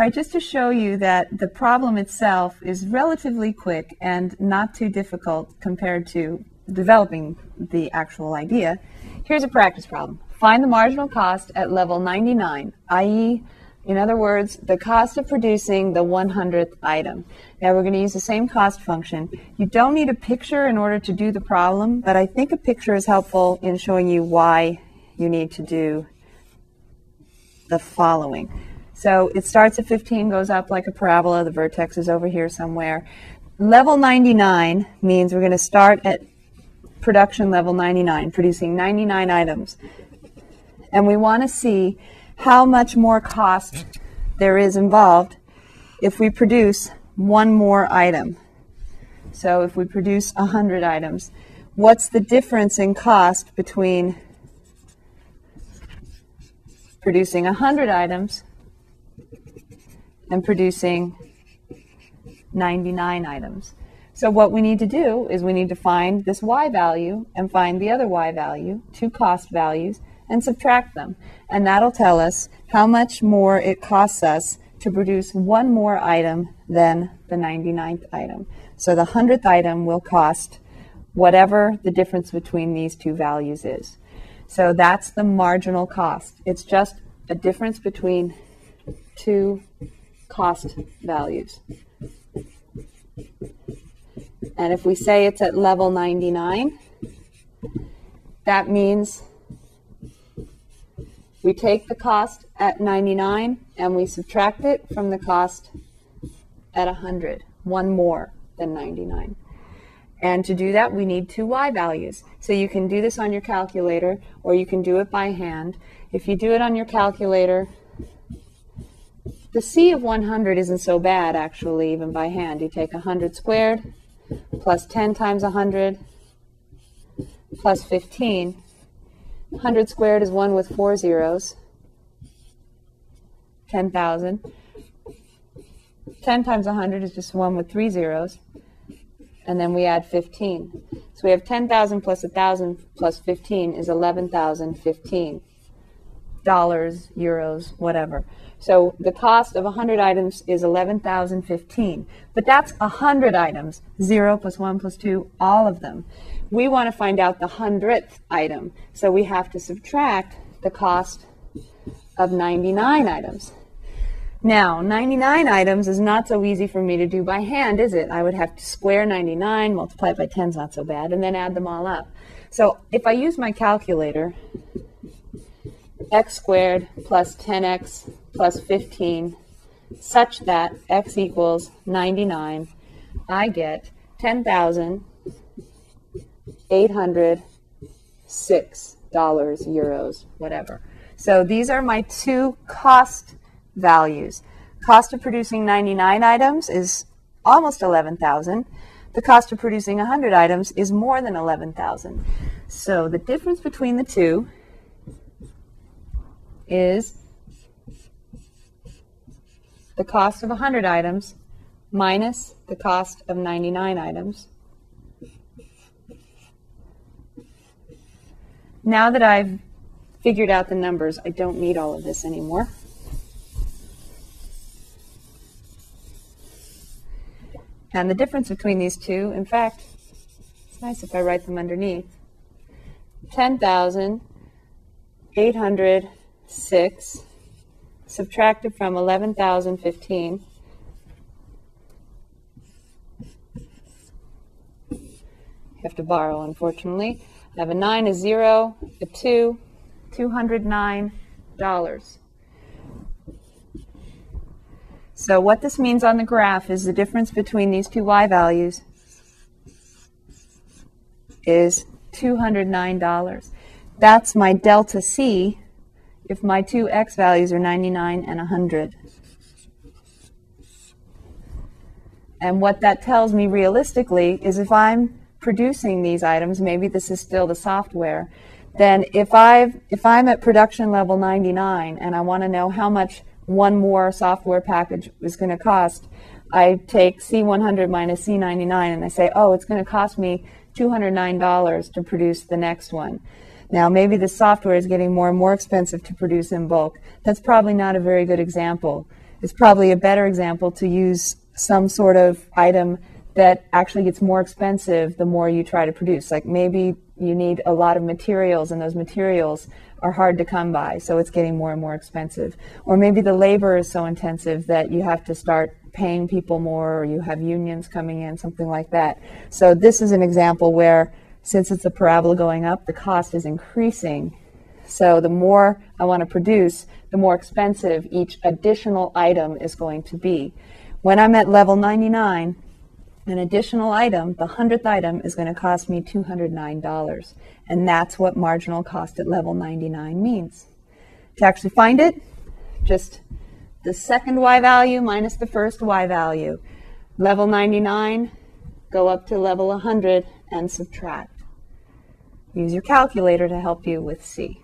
All right, just to show you that the problem itself is relatively quick and not too difficult compared to developing the actual idea, here's a practice problem. Find the marginal cost at level 99, i.e., in other words, the cost of producing the 100th item. Now we're going to use the same cost function. You don't need a picture in order to do the problem, but I think a picture is helpful in showing you why you need to do the following. So it starts at 15, goes up like a parabola. The vertex is over here somewhere. Level 99 means we're going to start at production level 99, producing 99 items. And we want to see how much more cost there is involved if we produce one more item. So if we produce 100 items, what's the difference in cost between producing 100 items and producing 99 items? So what we need to do is we need to find this y value and find the other y value, two cost values, and subtract them. And that'll tell us how much more it costs us to produce one more item than the 99th item. So the 100th item will cost whatever the difference between these two values is. So that's the marginal cost. It's just a difference between two cost values. And if we say it's at level 99, that means we take the cost at 99 and we subtract it from the cost at 100, one more than 99. And to do that, we need two y values. So you can do this on your calculator or you can do it by hand. If you do it on your calculator, the c of 100 isn't so bad, actually, even by hand. You take 100 squared plus 10 times 100 plus 15 100 squared is 1 with four zeros. 10,000. 10 times 100 is just 1 with three zeros. And then we add 15. So we have 10,000 plus 1,000 plus 15 is 11,015 dollars, euros, whatever. So the cost of 100 items is 11,015. But that's 100 items, 0 plus 1 plus 2, all of them we want to find out the hundredth item. So we have to subtract the cost of 99 items. Now, 99 items is not so easy for me to do by hand, is it? I would have to square 99, multiply it by 10 is not so bad, and then add them all up. So if I use my calculator, x squared plus 10x plus 15, such that x equals 99, I get 10,000 806 dollars, euros, whatever. So these are my two cost values. Cost of producing 99 items is almost 11,000. The cost of producing 100 items is more than 11,000. So the difference between the two is the cost of 100 items minus the cost of 99 items Now that I've figured out the numbers, I don't need all of this anymore. And the difference between these two, in fact, it's nice if I write them underneath. 10,806 subtracted from 11,015 You have to borrow, unfortunately. I have a 9, a 0, a 2, $209. So what this means on the graph is the difference between these two y values is $209. That's my delta C if my two x values are 99 and 100. And what that tells me realistically is if I'm producing these items, maybe this is still the software, then if I've if I'm at production level 99 and I want to know how much one more software package is going to cost, I take C100 minus C99 and I say, oh, it's going to cost me $209 to produce the next one. Now, maybe the software is getting more and more expensive to produce in bulk. That's probably not a very good example. It's probably a better example to use some sort of item that actually gets more expensive the more you try to produce. Like maybe you need a lot of materials and those materials are hard to come by, so it's getting more and more expensive. Or maybe the labor is so intensive that you have to start paying people more or you have unions coming in, something like that. So this is an example where since it's a parabola going up, the cost is increasing. So the more I want to produce, the more expensive each additional item is going to be. When I'm at level 99, an additional item, the hundredth item, is going to cost me $209. And that's what marginal cost at level 99 means. To actually find it, just the second y value minus the first y value. Level 99, go up to level 100 and subtract. Use your calculator to help you with C.